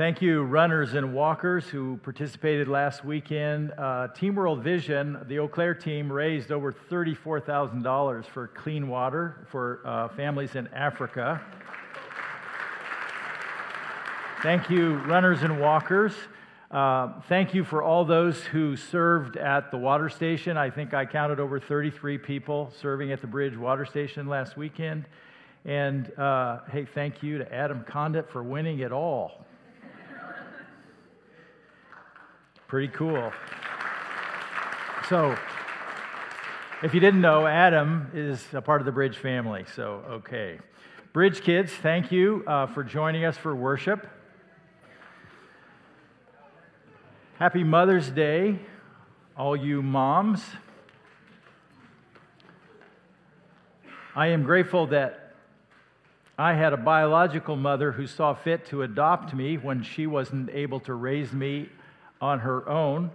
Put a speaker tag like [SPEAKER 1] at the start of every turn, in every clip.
[SPEAKER 1] Thank you, runners and walkers who participated last weekend. Uh, team World Vision, the Eau Claire team, raised over $34,000 for clean water for uh, families in Africa. Thank you, runners and walkers. Uh, thank you for all those who served at the water station. I think I counted over 33 people serving at the Bridge Water Station last weekend. And uh, hey, thank you to Adam Condit for winning it all. Pretty cool. So, if you didn't know, Adam is a part of the Bridge family. So, okay. Bridge kids, thank you uh, for joining us for worship. Happy Mother's Day, all you moms. I am grateful that I had a biological mother who saw fit to adopt me when she wasn't able to raise me on her own.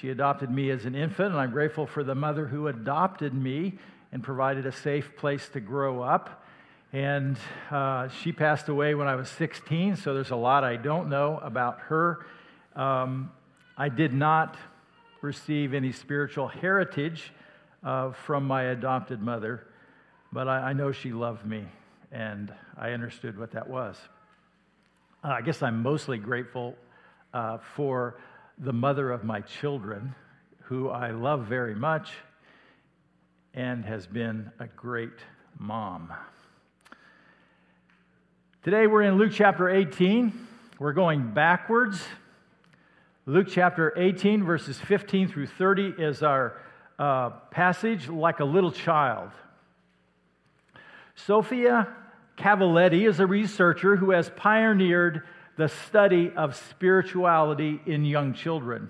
[SPEAKER 1] She adopted me as an infant, and I'm grateful for the mother who adopted me and provided a safe place to grow up. And uh, she passed away when I was 16, so there's a lot I don't know about her. Um, I did not receive any spiritual heritage uh, from my adopted mother, but I, I, know she loved me, and I understood what that was. Uh, I guess I'm mostly grateful uh, for the mother of my children, who I love very much and has been a great mom. Today we're in Luke chapter 18. We're going backwards. Luke chapter 18, verses 15 through 30 is our uh, passage, like a little child. Sophia Cavalletti is a researcher who has pioneered the study of spirituality in young children.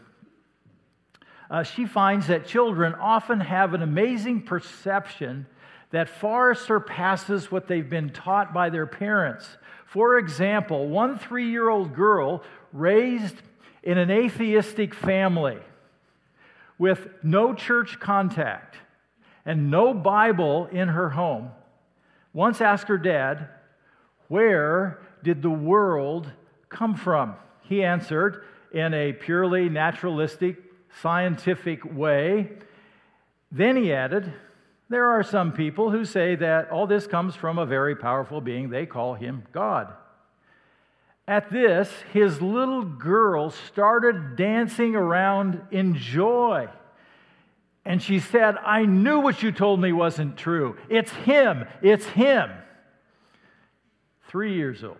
[SPEAKER 1] Uh, she finds that children often have an amazing perception that far surpasses what they've been taught by their parents. For example, one three year old girl raised in an atheistic family with no church contact and no Bible in her home once asked her dad, Where did the world come from? He answered in a purely naturalistic, scientific way. Then he added, There are some people who say that all this comes from a very powerful being. They call him God. At this, his little girl started dancing around in joy. And she said, I knew what you told me wasn't true. It's him. It's him. Three years old.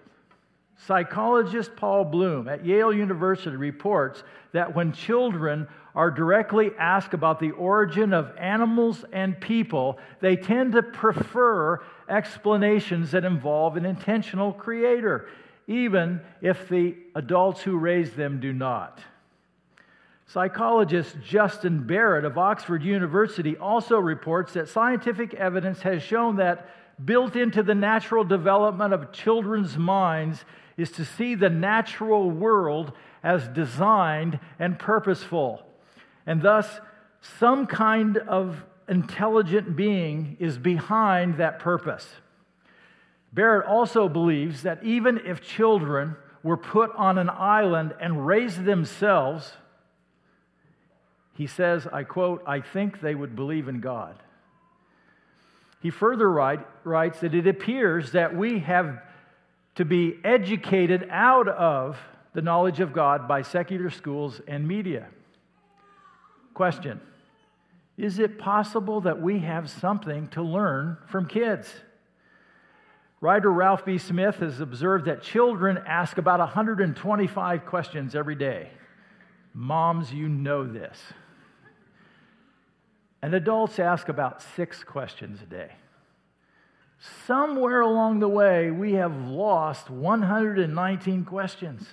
[SPEAKER 1] Psychologist Paul Bloom at Yale University reports that when children are directly asked about the origin of animals and people, they tend to prefer explanations that involve an intentional creator, even if the adults who raise them do not. Psychologist Justin Barrett of Oxford University also reports that scientific evidence has shown that built into the natural development of children's minds is to see the natural world as designed and purposeful. And thus, some kind of intelligent being is behind that purpose. Barrett also believes that even if children were put on an island and raised themselves, he says, I quote, I think they would believe in God. He further write, writes that it appears that we have to be educated out of the knowledge of God by secular schools and media. Question Is it possible that we have something to learn from kids? Writer Ralph B. Smith has observed that children ask about 125 questions every day. Moms, you know this. And adults ask about six questions a day. Somewhere along the way, we have lost 119 questions.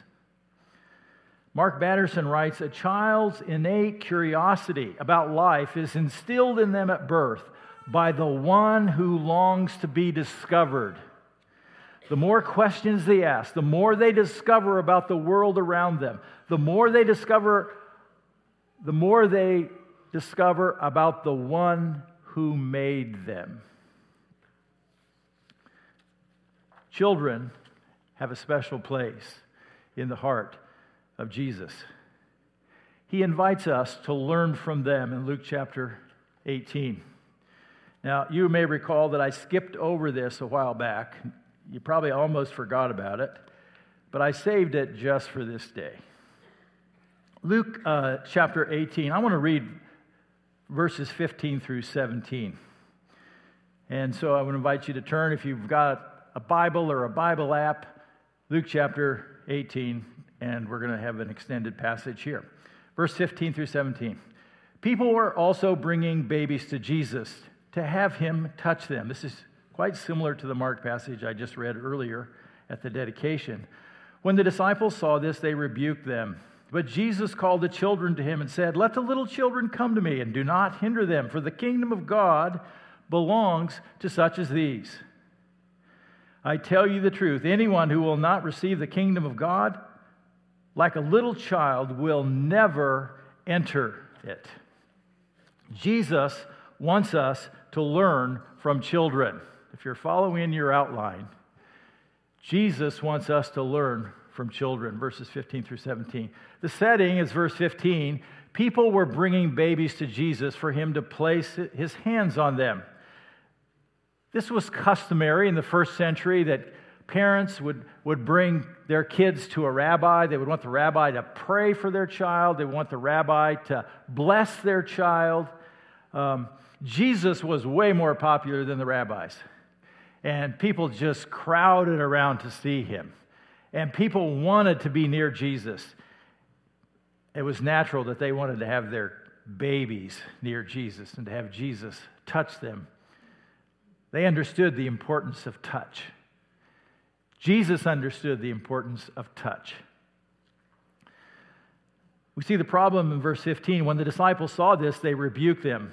[SPEAKER 1] Mark Batterson writes A child's innate curiosity about life is instilled in them at birth by the one who longs to be discovered. The more questions they ask, the more they discover about the world around them, the more they discover, the more they discover about the one who made them. Children have a special place in the heart of Jesus. He invites us to learn from them in Luke chapter 18. Now, you may recall that I skipped over this a while back. You probably almost forgot about it, but I saved it just for this day. Luke uh, chapter 18, I want to read verses 15 through 17. And so I would invite you to turn, if you've got a Bible or a Bible app, Luke chapter 18, and we're going to have an extended passage here. Verse 15 through 17. People were also bringing babies to Jesus to have him touch them. This is quite similar to the Mark passage I just read earlier at the dedication. When the disciples saw this, they rebuked them. But Jesus called the children to him and said, Let the little children come to me, and do not hinder them, for the kingdom of God belongs to such as these. I tell you the truth anyone who will not receive the kingdom of God, like a little child, will never enter it. Jesus wants us to learn from children. If you're following your outline, Jesus wants us to learn from children, verses 15 through 17. The setting is verse 15. People were bringing babies to Jesus for him to place his hands on them. This was customary in the first century that parents would, would bring their kids to a rabbi. They would want the rabbi to pray for their child, they would want the rabbi to bless their child. Um, Jesus was way more popular than the rabbis, and people just crowded around to see him and people wanted to be near Jesus. It was natural that they wanted to have their babies near Jesus and to have Jesus touch them. They understood the importance of touch. Jesus understood the importance of touch. We see the problem in verse 15. When the disciples saw this, they rebuked them.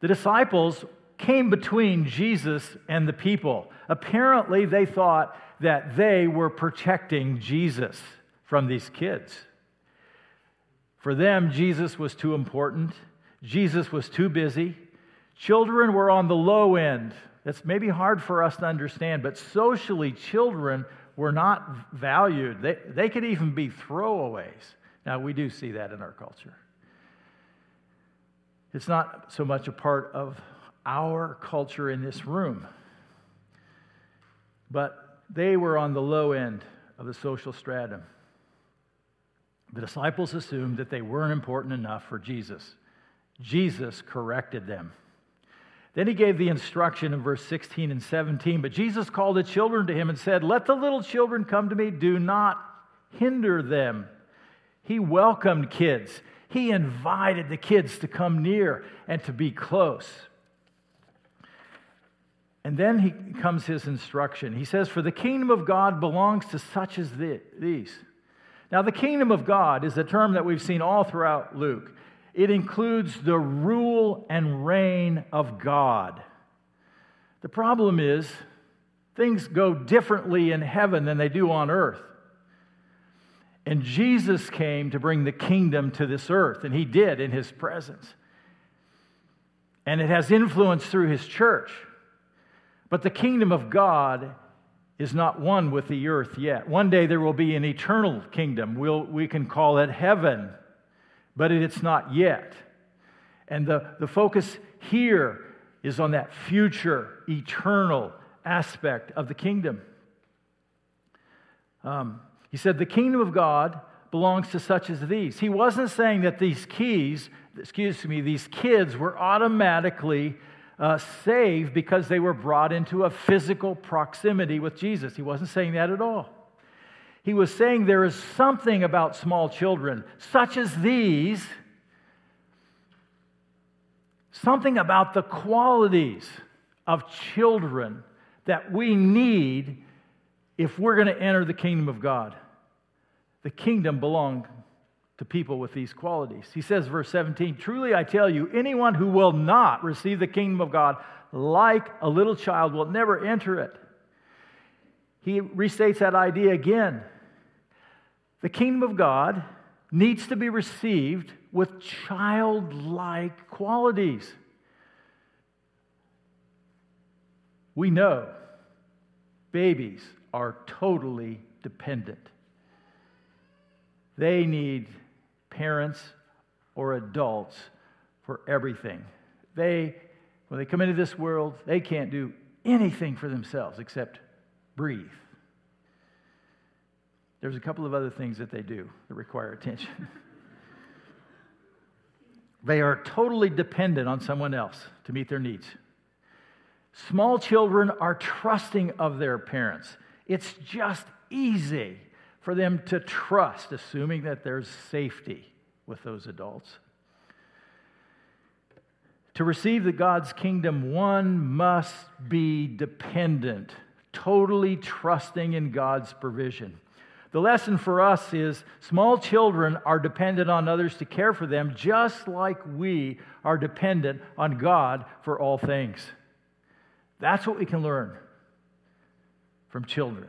[SPEAKER 1] The disciples came between Jesus and the people. Apparently, they thought that they were protecting Jesus from these kids. For them, Jesus was too important, Jesus was too busy. Children were on the low end. That's maybe hard for us to understand, but socially, children were not valued. They, they could even be throwaways. Now, we do see that in our culture. It's not so much a part of our culture in this room, but they were on the low end of the social stratum. The disciples assumed that they weren't important enough for Jesus. Jesus corrected them. Then he gave the instruction in verse 16 and 17. But Jesus called the children to him and said, Let the little children come to me, do not hinder them. He welcomed kids, he invited the kids to come near and to be close. And then he comes his instruction. He says, For the kingdom of God belongs to such as these. Now, the kingdom of God is a term that we've seen all throughout Luke. It includes the rule and reign of God. The problem is, things go differently in heaven than they do on earth. And Jesus came to bring the kingdom to this earth, and he did in his presence. And it has influence through his church. But the kingdom of God is not one with the earth yet. One day there will be an eternal kingdom. We'll, we can call it heaven, but it's not yet. And the, the focus here is on that future, eternal aspect of the kingdom. Um, he said, The kingdom of God belongs to such as these. He wasn't saying that these keys, excuse me, these kids were automatically uh, saved because they were brought into a physical proximity with Jesus. He wasn't saying that at all. He was saying there is something about small children, such as these, something about the qualities of children that we need if we're going to enter the kingdom of God. The kingdom belongs to people with these qualities. He says, verse 17, Truly I tell you, anyone who will not receive the kingdom of God like a little child will never enter it. He restates that idea again. The kingdom of God needs to be received with childlike qualities. We know babies are totally dependent. They need parents or adults for everything. They, when they come into this world, they can't do anything for themselves except breathe. There's a couple of other things that they do that require attention. they are totally dependent on someone else to meet their needs. Small children are trusting of their parents. It's just easy for them to trust, assuming that there's safety with those adults. To receive the God's kingdom, one must be dependent, totally trusting in God's provision. The lesson for us is small children are dependent on others to care for them, just like we are dependent on God for all things. That's what we can learn from children.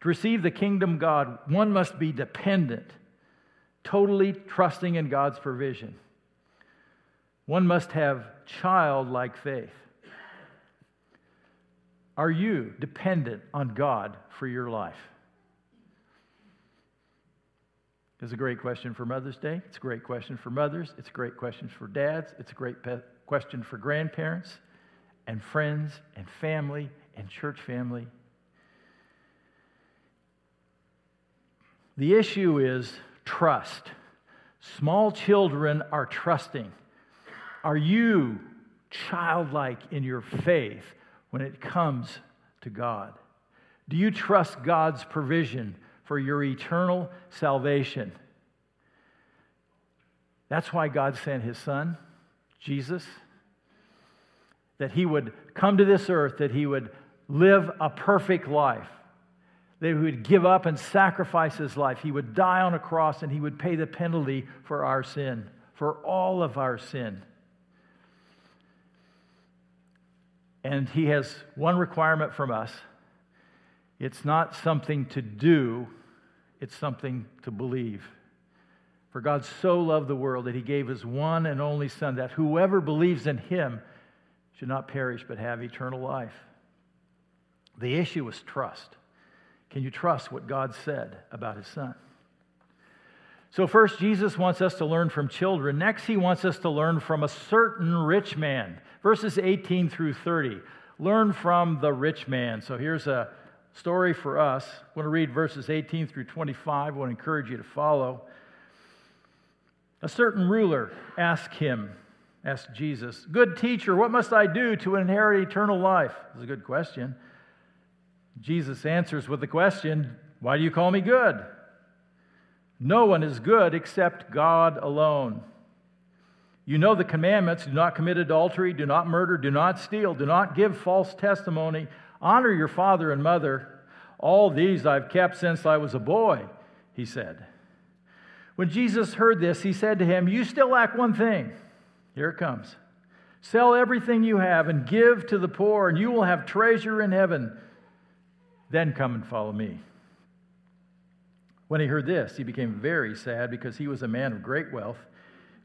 [SPEAKER 1] To receive the kingdom God, one must be dependent, totally trusting in God's provision. One must have childlike faith. Are you dependent on God for your life? It's a great question for Mother's Day. It's a great question for mothers. It's a great question for dads. It's a great pe- question for grandparents and friends and family and church family. The issue is trust. Small children are trusting. Are you childlike in your faith when it comes to God? Do you trust God's provision for your eternal salvation? That's why God sent his son, Jesus that he would come to this earth, that he would live a perfect life, that he would give up and sacrifice his life. He would die on a cross and he would pay the penalty for our sin, for all of our sin. And he has one requirement from us it's not something to do, it's something to believe. For God so loved the world that he gave his one and only Son, that whoever believes in him should not perish but have eternal life. The issue is trust. Can you trust what God said about his son? So, first, Jesus wants us to learn from children. Next, he wants us to learn from a certain rich man. Verses 18 through 30. Learn from the rich man. So, here's a story for us. I want to read verses 18 through 25. I want to encourage you to follow. A certain ruler asked him, asked Jesus, Good teacher, what must I do to inherit eternal life? That's a good question. Jesus answers with the question, Why do you call me good? No one is good except God alone. You know the commandments do not commit adultery, do not murder, do not steal, do not give false testimony, honor your father and mother. All these I've kept since I was a boy, he said. When Jesus heard this, he said to him, You still lack one thing. Here it comes. Sell everything you have and give to the poor, and you will have treasure in heaven. Then come and follow me. When he heard this, he became very sad because he was a man of great wealth.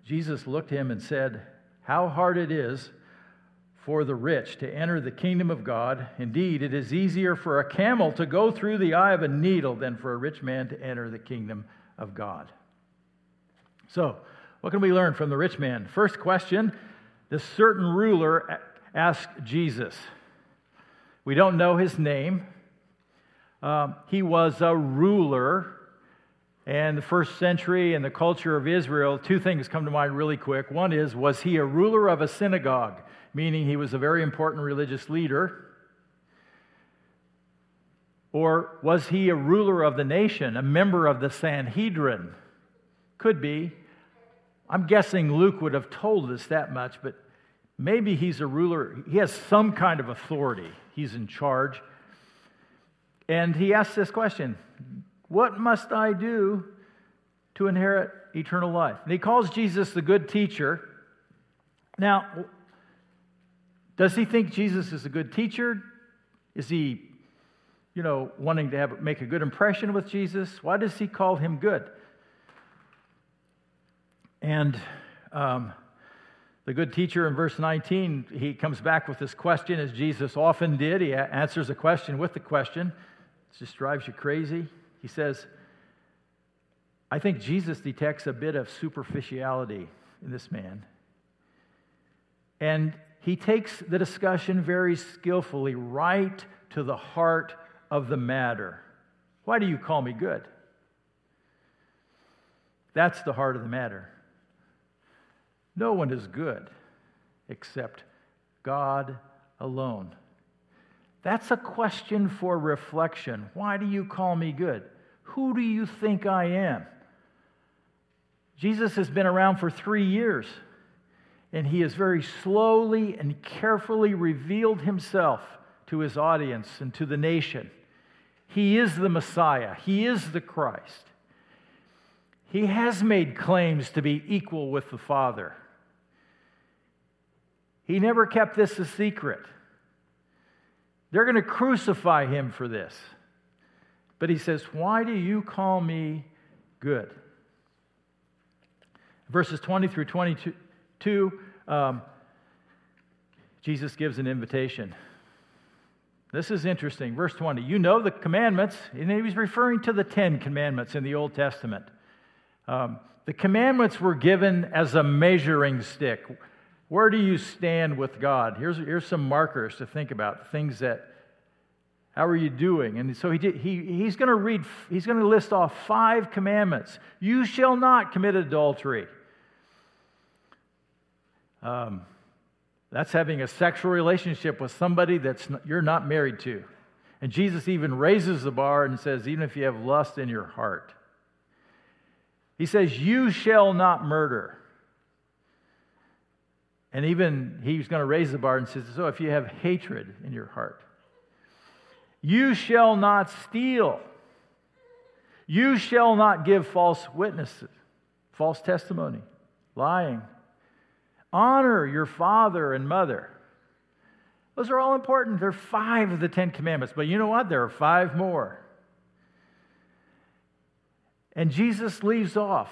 [SPEAKER 1] Jesus looked at him and said, How hard it is for the rich to enter the kingdom of God. Indeed, it is easier for a camel to go through the eye of a needle than for a rich man to enter the kingdom of God. So, what can we learn from the rich man? First question this certain ruler asked Jesus. We don't know his name. Um, he was a ruler. And the first century and the culture of Israel, two things come to mind really quick. One is, was he a ruler of a synagogue, meaning he was a very important religious leader? Or was he a ruler of the nation, a member of the Sanhedrin? Could be. I'm guessing Luke would have told us that much, but maybe he's a ruler. He has some kind of authority, he's in charge. And he asks this question What must I do to inherit eternal life? And he calls Jesus the good teacher. Now, does he think Jesus is a good teacher? Is he, you know, wanting to have, make a good impression with Jesus? Why does he call him good? And um, the good teacher in verse 19, he comes back with this question, as Jesus often did. He answers a question with the question. It just drives you crazy. He says, I think Jesus detects a bit of superficiality in this man. And he takes the discussion very skillfully right to the heart of the matter. Why do you call me good? That's the heart of the matter. No one is good except God alone. That's a question for reflection. Why do you call me good? Who do you think I am? Jesus has been around for three years, and he has very slowly and carefully revealed himself to his audience and to the nation. He is the Messiah, he is the Christ. He has made claims to be equal with the Father. He never kept this a secret. They're going to crucify him for this. But he says, Why do you call me good? Verses 20 through 22, um, Jesus gives an invitation. This is interesting. Verse 20, you know the commandments, and he was referring to the Ten Commandments in the Old Testament. Um, the commandments were given as a measuring stick. Where do you stand with God? Here's, here's some markers to think about, things that, how are you doing? And so he, did, he, he's going to read, he's going to list off five commandments. You shall not commit adultery. Um, that's having a sexual relationship with somebody that's not, you're not married to. And Jesus even raises the bar and says, even if you have lust in your heart. He says, You shall not murder. And even he's going to raise the bar and says, So if you have hatred in your heart, you shall not steal. You shall not give false witnesses, false testimony, lying. Honor your father and mother. Those are all important. There are five of the Ten Commandments, but you know what? There are five more. And Jesus leaves off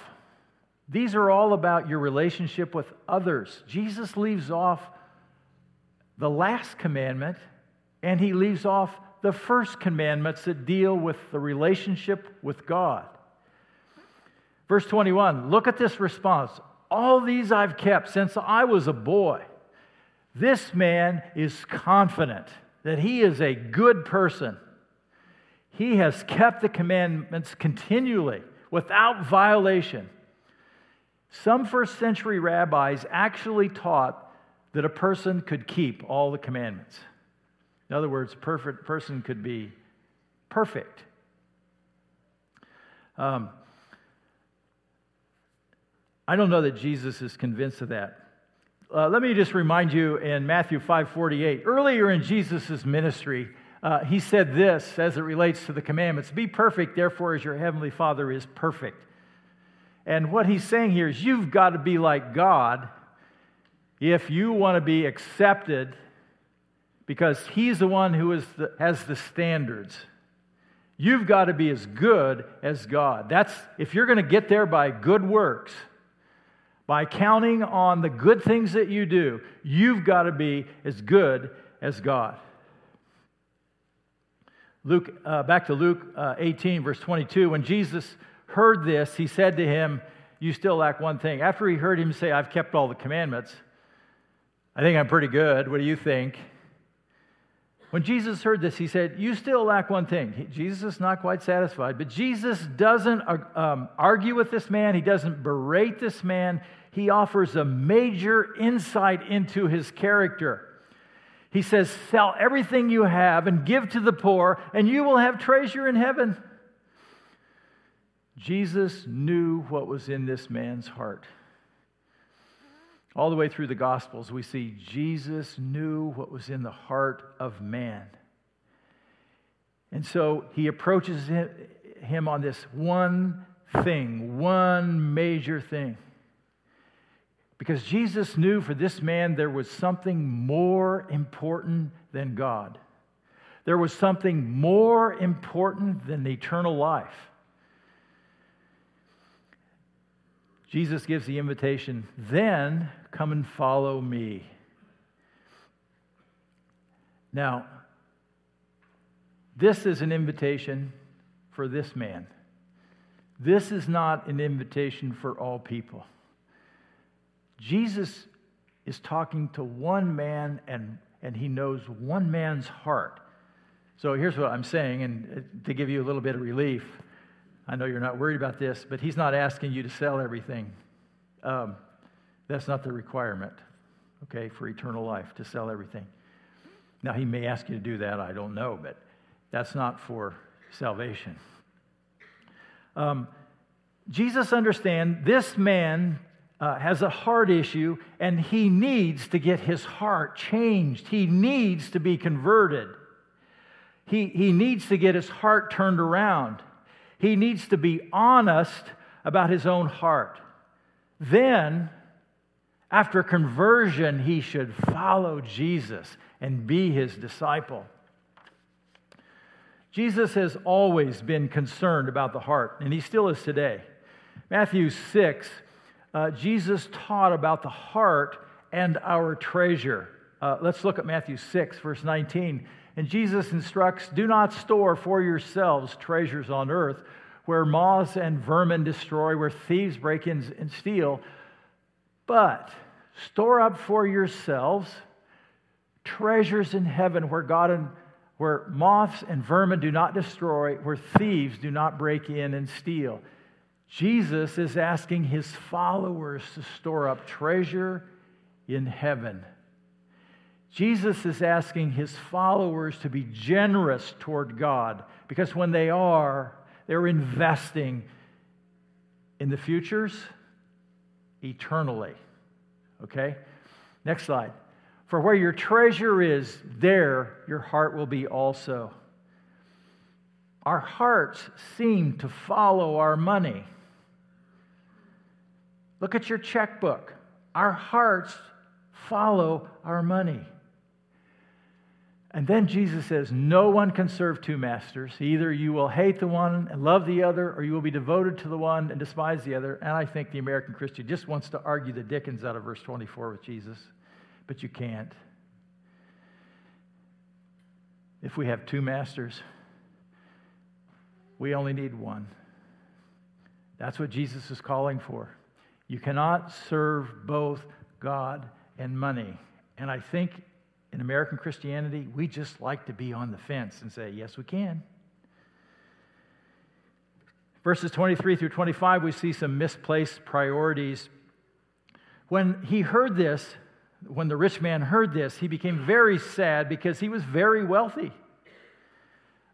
[SPEAKER 1] these are all about your relationship with others. Jesus leaves off the last commandment and he leaves off the first commandments that deal with the relationship with God. Verse 21 look at this response. All these I've kept since I was a boy. This man is confident that he is a good person. He has kept the commandments continually without violation. Some first century rabbis actually taught that a person could keep all the commandments. In other words, a perfect person could be perfect. Um, I don't know that Jesus is convinced of that. Uh, let me just remind you in Matthew 5:48. Earlier in Jesus' ministry, uh, he said this as it relates to the commandments: "Be perfect, therefore, as your heavenly Father is perfect." And what he's saying here is you've got to be like God if you want to be accepted because he's the one who is the, has the standards. You've got to be as good as God. That's if you're going to get there by good works, by counting on the good things that you do, you've got to be as good as God. Luke, uh, back to Luke uh, 18, verse 22, when Jesus heard this, he said to him, You still lack one thing. After he heard him say, I've kept all the commandments, I think I'm pretty good. What do you think? When Jesus heard this, he said, You still lack one thing. Jesus is not quite satisfied, but Jesus doesn't uh, um, argue with this man, he doesn't berate this man. He offers a major insight into his character. He says, Sell everything you have and give to the poor, and you will have treasure in heaven. Jesus knew what was in this man's heart. All the way through the Gospels, we see Jesus knew what was in the heart of man. And so he approaches him on this one thing, one major thing. Because Jesus knew for this man there was something more important than God. There was something more important than eternal life. Jesus gives the invitation, then come and follow me. Now, this is an invitation for this man. This is not an invitation for all people. Jesus is talking to one man, and, and he knows one man's heart. So here's what I'm saying, and uh, to give you a little bit of relief, I know you're not worried about this, but he's not asking you to sell everything. Um, that's not the requirement, okay, for eternal life, to sell everything. Now, he may ask you to do that, I don't know, but that's not for salvation. Um, Jesus understands this man uh, has a heart issue and he needs to get his heart changed. He needs to be converted. He, he needs to get his heart turned around. He needs to be honest about his own heart. Then, after conversion, he should follow Jesus and be his disciple. Jesus has always been concerned about the heart, and he still is today. Matthew 6, uh, Jesus taught about the heart and our treasure. Uh, let's look at Matthew 6, verse 19. And Jesus instructs Do not store for yourselves treasures on earth where moths and vermin destroy, where thieves break in and steal, but store up for yourselves treasures in heaven where God and where moths and vermin do not destroy, where thieves do not break in and steal. Jesus is asking his followers to store up treasure in heaven. Jesus is asking his followers to be generous toward God because when they are, they're investing in the futures eternally. Okay? Next slide. For where your treasure is, there your heart will be also. Our hearts seem to follow our money. Look at your checkbook. Our hearts follow our money. And then Jesus says, No one can serve two masters. Either you will hate the one and love the other, or you will be devoted to the one and despise the other. And I think the American Christian just wants to argue the Dickens out of verse 24 with Jesus but you can't. If we have two masters, we only need one. That's what Jesus is calling for. You cannot serve both God and money. And I think in American Christianity, we just like to be on the fence and say, yes, we can. Verses 23 through 25, we see some misplaced priorities. When he heard this, when the rich man heard this, he became very sad because he was very wealthy.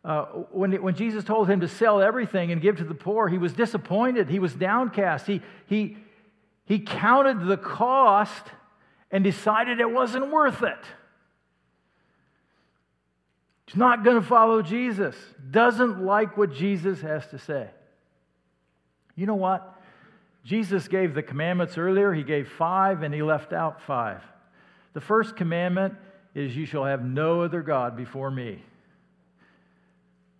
[SPEAKER 1] Uh, when, when Jesus told him to sell everything and give to the poor, he was disappointed. He was downcast. He, he, he counted the cost and decided it wasn't worth it. He's not going to follow Jesus, doesn't like what Jesus has to say. You know what? Jesus gave the commandments earlier. He gave five and he left out five. The first commandment is, You shall have no other God before me.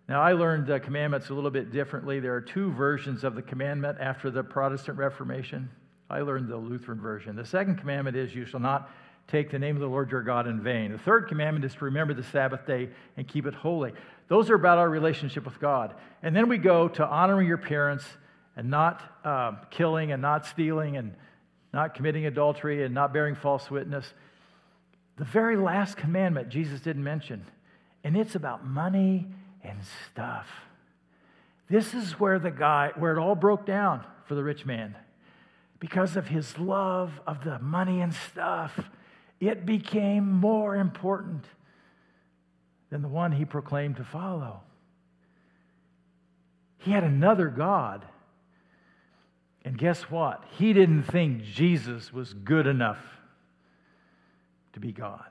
[SPEAKER 1] Now, I learned the commandments a little bit differently. There are two versions of the commandment after the Protestant Reformation. I learned the Lutheran version. The second commandment is, You shall not take the name of the Lord your God in vain. The third commandment is to remember the Sabbath day and keep it holy. Those are about our relationship with God. And then we go to honoring your parents and not uh, killing and not stealing and not committing adultery and not bearing false witness. The very last commandment Jesus didn't mention, and it's about money and stuff. This is where the guy, where it all broke down for the rich man. Because of his love of the money and stuff, it became more important than the one he proclaimed to follow. He had another God. And guess what? He didn't think Jesus was good enough to be God.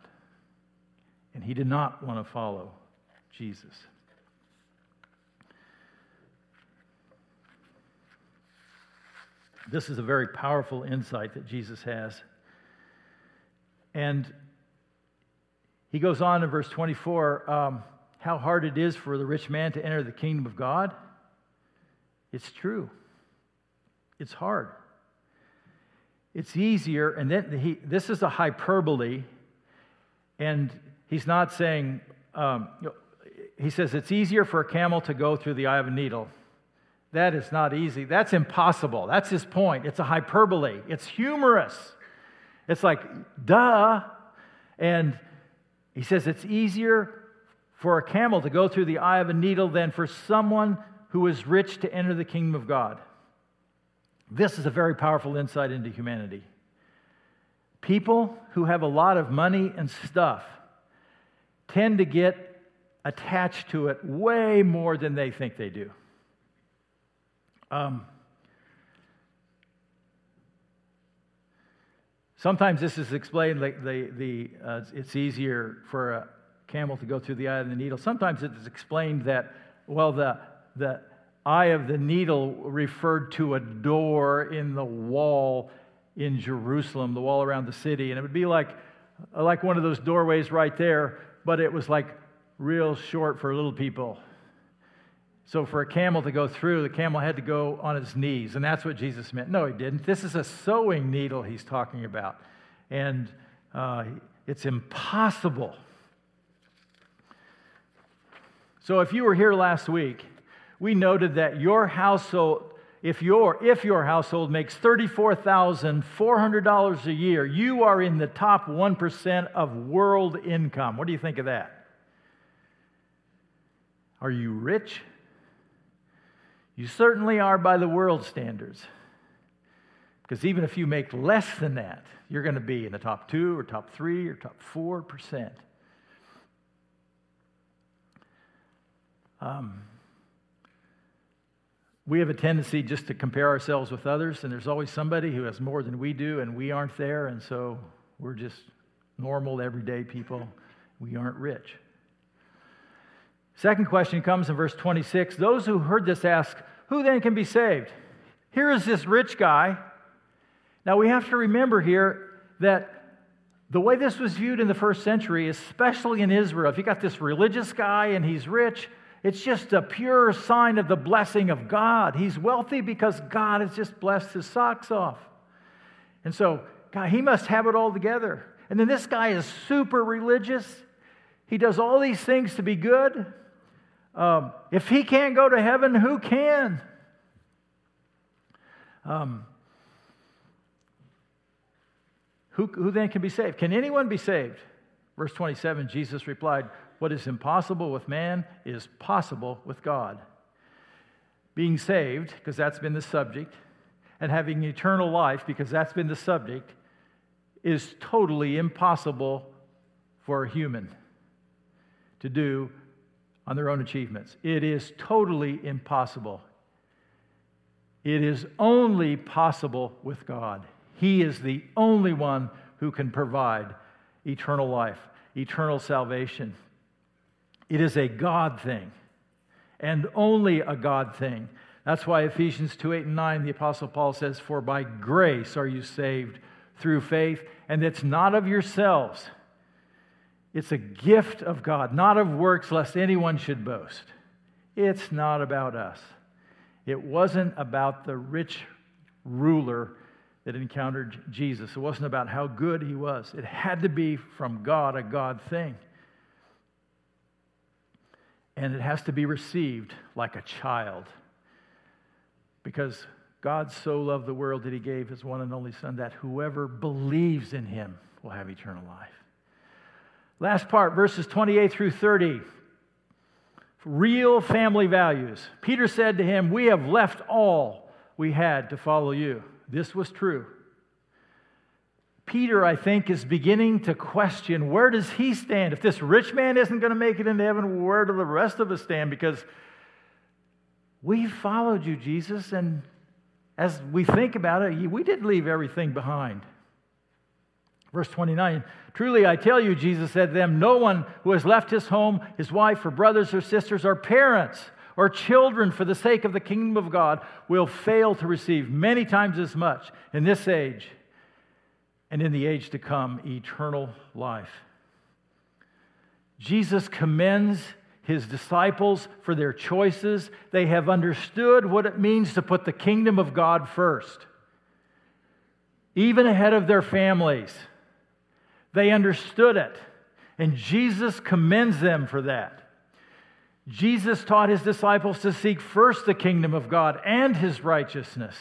[SPEAKER 1] And he did not want to follow Jesus. This is a very powerful insight that Jesus has. And he goes on in verse 24 um, how hard it is for the rich man to enter the kingdom of God. It's true, it's hard. It's easier, and then he, this is a hyperbole and he's not saying, um, he says it's easier for a camel to go through the eye of a needle that is not easy. That's impossible. That's his point. It's a hyperbole, it's humorous. It's like, duh. And he says it's easier for a camel to go through the eye of a needle than for someone who is rich to enter the kingdom of God. This is a very powerful insight into humanity. People who have a lot of money and stuff tend to get attached to it way more than they think they do. Um, sometimes this is explained like the, the, uh, it's easier for a camel to go through the eye of the needle. Sometimes it is explained that, well, the, the eye of the needle referred to a door in the wall in Jerusalem, the wall around the city. And it would be like, like one of those doorways right there, but it was like real short for little people. So for a camel to go through, the camel had to go on its knees. And that's what Jesus meant. No, he didn't. This is a sewing needle he's talking about. And uh, it's impossible. So if you were here last week, we noted that your household, if your, if your household makes $34,400 a year, you are in the top 1% of world income. What do you think of that? Are you rich? You certainly are by the world standards. Because even if you make less than that, you're going to be in the top two or top three or top four percent. Um, we have a tendency just to compare ourselves with others, and there's always somebody who has more than we do, and we aren't there, and so we're just normal, everyday people. We aren't rich. Second question comes in verse 26. Those who heard this ask, Who then can be saved? Here is this rich guy. Now we have to remember here that the way this was viewed in the first century, especially in Israel, if you got this religious guy and he's rich, it's just a pure sign of the blessing of God. He's wealthy because God has just blessed his socks off. And so, God, he must have it all together. And then this guy is super religious. He does all these things to be good. Um, if he can't go to heaven, who can? Um, who, who then can be saved? Can anyone be saved? Verse 27, Jesus replied, What is impossible with man is possible with God. Being saved, because that's been the subject, and having eternal life, because that's been the subject, is totally impossible for a human to do on their own achievements. It is totally impossible. It is only possible with God. He is the only one who can provide eternal life, eternal salvation. It is a God thing, and only a God thing. That's why Ephesians 2 8 and 9, the Apostle Paul says, For by grace are you saved through faith, and it's not of yourselves. It's a gift of God, not of works, lest anyone should boast. It's not about us. It wasn't about the rich ruler that encountered Jesus. It wasn't about how good he was. It had to be from God, a God thing. And it has to be received like a child. Because God so loved the world that he gave his one and only Son that whoever believes in him will have eternal life. Last part, verses 28 through 30. Real family values. Peter said to him, We have left all we had to follow you. This was true. Peter, I think, is beginning to question where does he stand? If this rich man isn't going to make it into heaven, where do the rest of us stand? Because we followed you, Jesus, and as we think about it, we did leave everything behind. Verse 29 Truly I tell you, Jesus said to them, no one who has left his home, his wife, or brothers or sisters, or parents, or children for the sake of the kingdom of God will fail to receive many times as much in this age and in the age to come eternal life. Jesus commends his disciples for their choices. They have understood what it means to put the kingdom of God first, even ahead of their families. They understood it, and Jesus commends them for that. Jesus taught his disciples to seek first the kingdom of God and his righteousness.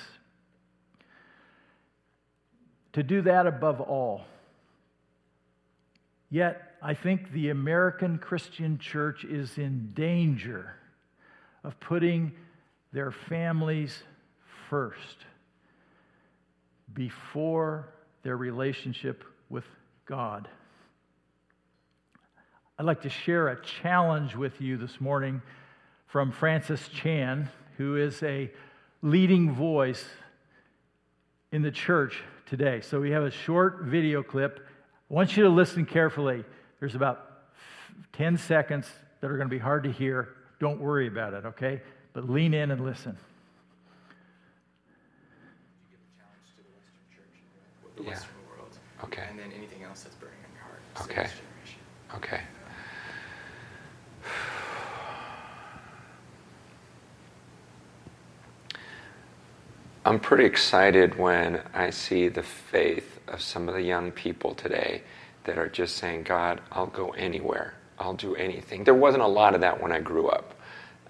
[SPEAKER 1] To do that above all. Yet, I think the American Christian church is in danger of putting their families first before their relationship with God. I'd like to share a challenge with you this morning from Francis Chan, who is a leading voice in the church today. So we have a short video clip. I want you to listen carefully. There's about 10 seconds that are going to be hard to hear. Don't worry about it, okay? But lean in and listen.
[SPEAKER 2] the yeah. Western world.
[SPEAKER 3] Okay.
[SPEAKER 2] And then anything else that's burning on your heart.
[SPEAKER 3] Okay. Okay. I'm pretty excited when I see the faith of some of the young people today that are just saying, God, I'll go anywhere. I'll do anything. There wasn't a lot of that when I grew up.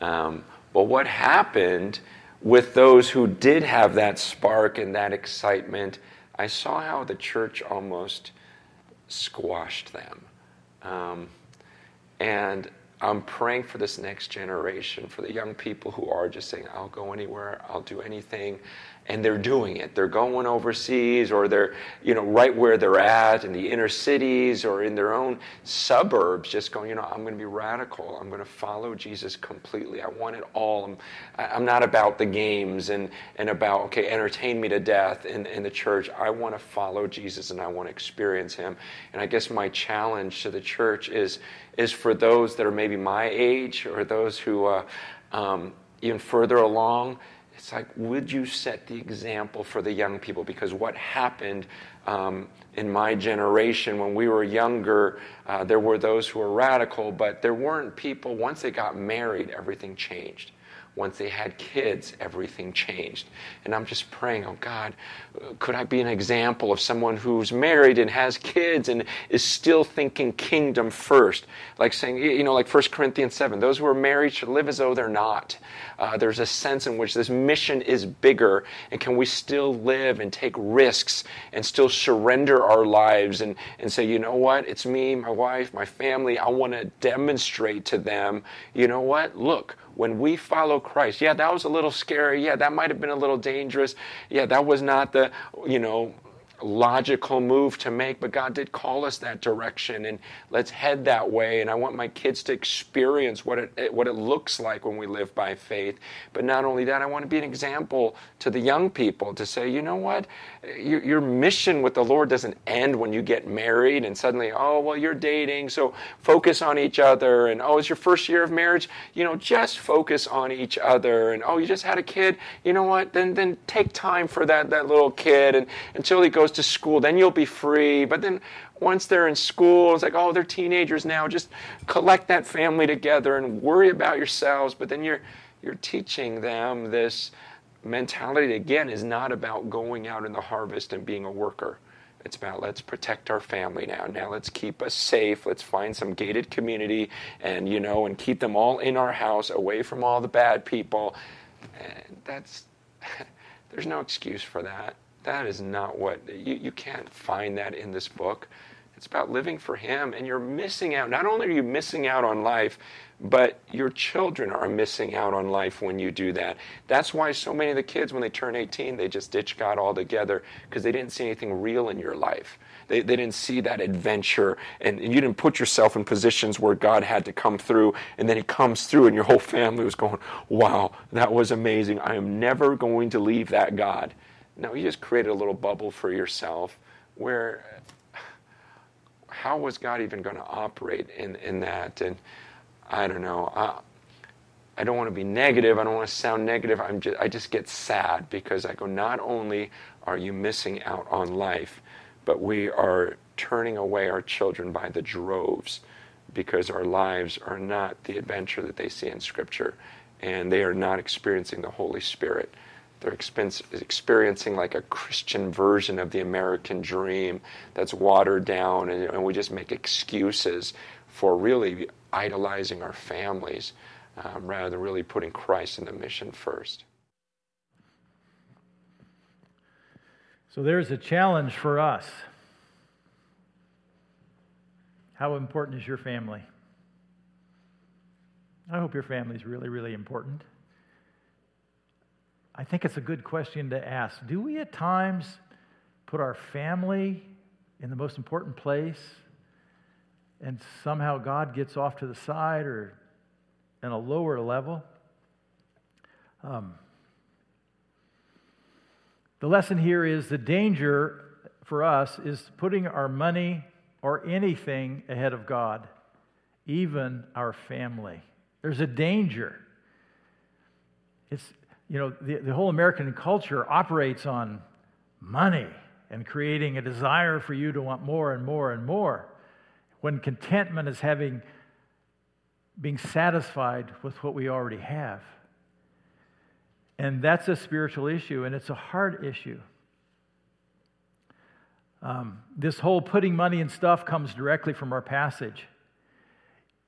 [SPEAKER 3] Um, but what happened with those who did have that spark and that excitement I saw how the church almost squashed them. Um, and I'm praying for this next generation, for the young people who are just saying, I'll go anywhere, I'll do anything and they're doing it. They're going overseas or they're, you know, right where they're at in the inner cities or in their own suburbs, just going, you know, I'm going to be radical. I'm going to follow Jesus completely. I want it all. I'm, I'm not about the games and, and about, okay, entertain me to death in, in the church. I want to follow Jesus and I want to experience him. And I guess my challenge to the church is, is for those that are maybe my age or those who, uh, um, even further along, it's like, would you set the example for the young people? Because what happened um, in my generation when we were younger, uh, there were those who were radical, but there weren't people, once they got married, everything changed. Once they had kids, everything changed. And I'm just praying, oh God, could I be an example of someone who's married and has kids and is still thinking kingdom first? Like saying, you know, like 1 Corinthians 7, those who are married should live as though they're not. Uh, there's a sense in which this mission is bigger, and can we still live and take risks and still surrender our lives and, and say, you know what, it's me, my wife, my family. I want to demonstrate to them, you know what, look, when we follow Christ, yeah, that was a little scary. Yeah, that might have been a little dangerous. Yeah, that was not the, you know, logical move to make, but God did call us that direction, and let's head that way. And I want my kids to experience what it what it looks like when we live by faith. But not only that, I want to be an example to the young people to say, you know what, your, your mission with the Lord doesn't end when you get married and suddenly, oh well, you're dating, so focus on each other, and oh, it's your first year of marriage, you know, just focus on each other, and oh, you just had a kid, you know what, then then take time for that that little kid, and until he goes to school, then you'll be free. But then once they're in school, it's like, oh, they're teenagers now. Just collect that family together and worry about yourselves. But then you're you're teaching them this mentality again is not about going out in the harvest and being a worker. It's about let's protect our family now. Now let's keep us safe. Let's find some gated community and you know and keep them all in our house away from all the bad people. And that's there's no excuse for that. That is not what, you, you can't find that in this book. It's about living for Him, and you're missing out. Not only are you missing out on life, but your children are missing out on life when you do that. That's why so many of the kids, when they turn 18, they just ditch God altogether because they didn't see anything real in your life. They, they didn't see that adventure, and, and you didn't put yourself in positions where God had to come through, and then He comes through, and your whole family was going, Wow, that was amazing. I am never going to leave that God. No, you just created a little bubble for yourself where how was God even going to operate in, in that? And I don't know. I, I don't want to be negative. I don't want to sound negative. I'm just, I just get sad because I go, not only are you missing out on life, but we are turning away our children by the droves because our lives are not the adventure that they see in Scripture and they are not experiencing the Holy Spirit. They're experiencing like a Christian version of the American dream that's watered down, and, and we just make excuses for really idolizing our families. um, rather than really putting Christ in the mission first.
[SPEAKER 1] So there's a challenge for us. How important is your family? I hope your family is really, really important. I think it's a good question to ask. Do we at times put our family in the most important place and somehow God gets off to the side or in a lower level? Um, the lesson here is the danger for us is putting our money or anything ahead of God, even our family. There's a danger. It's, you know, the, the whole American culture operates on money and creating a desire for you to want more and more and more. When contentment is having, being satisfied with what we already have. And that's a spiritual issue, and it's a hard issue. Um, this whole putting money in stuff comes directly from our passage.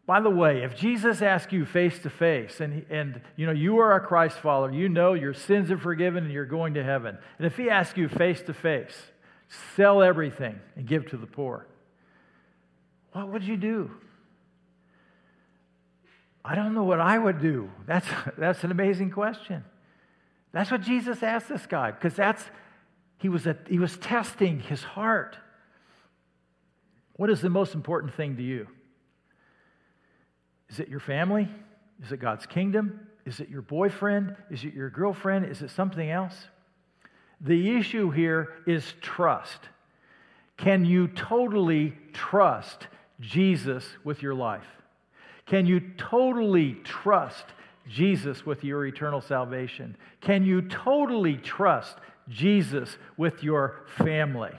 [SPEAKER 1] By the way, if Jesus asks you face to face and, and you know you are a Christ follower, you know your sins are forgiven and you're going to heaven. And if he asks you face to face, sell everything and give to the poor, what would you do? I don't know what I would do. That's, that's an amazing question. That's what Jesus asked this guy, because that's he was, a, he was testing his heart. What is the most important thing to you? Is it your family? Is it God's kingdom? Is it your boyfriend? Is it your girlfriend? Is it something else? The issue here is trust. Can you totally trust Jesus with your life? Can you totally trust Jesus with your eternal salvation? Can you totally trust Jesus with your family?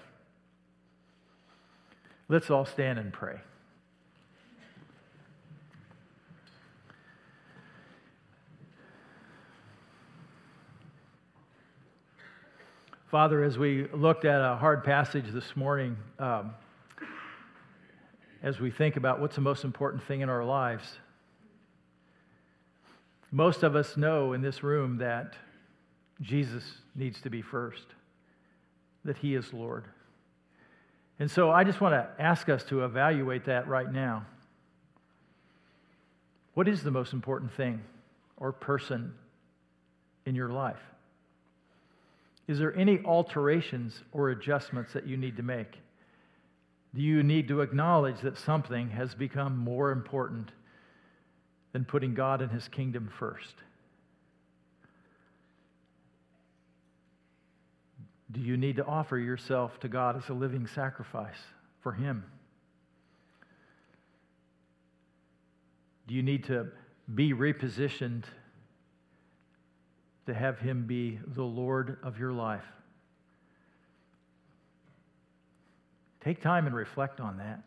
[SPEAKER 1] Let's all stand and pray. Father, as we looked at a hard passage this morning, um, as we think about what's the most important thing in our lives, most of us know in this room that Jesus needs to be first, that He is Lord. And so I just want to ask us to evaluate that right now. What is the most important thing or person in your life? Is there any alterations or adjustments that you need to make? Do you need to acknowledge that something has become more important than putting God and his kingdom first? Do you need to offer yourself to God as a living sacrifice for him? Do you need to be repositioned to have him be the Lord of your life? Take time and reflect on that.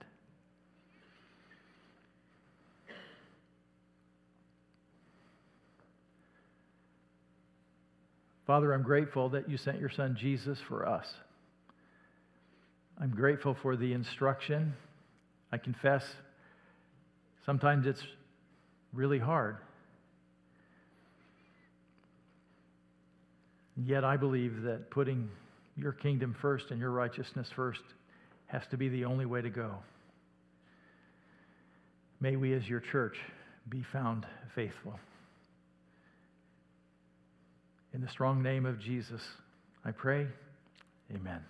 [SPEAKER 1] Father, I'm grateful that you sent your son Jesus for us. I'm grateful for the instruction. I confess sometimes it's really hard. Yet I believe that putting your kingdom first and your righteousness first has to be the only way to go. May we, as your church, be found faithful. In the strong name of Jesus, I pray. Amen.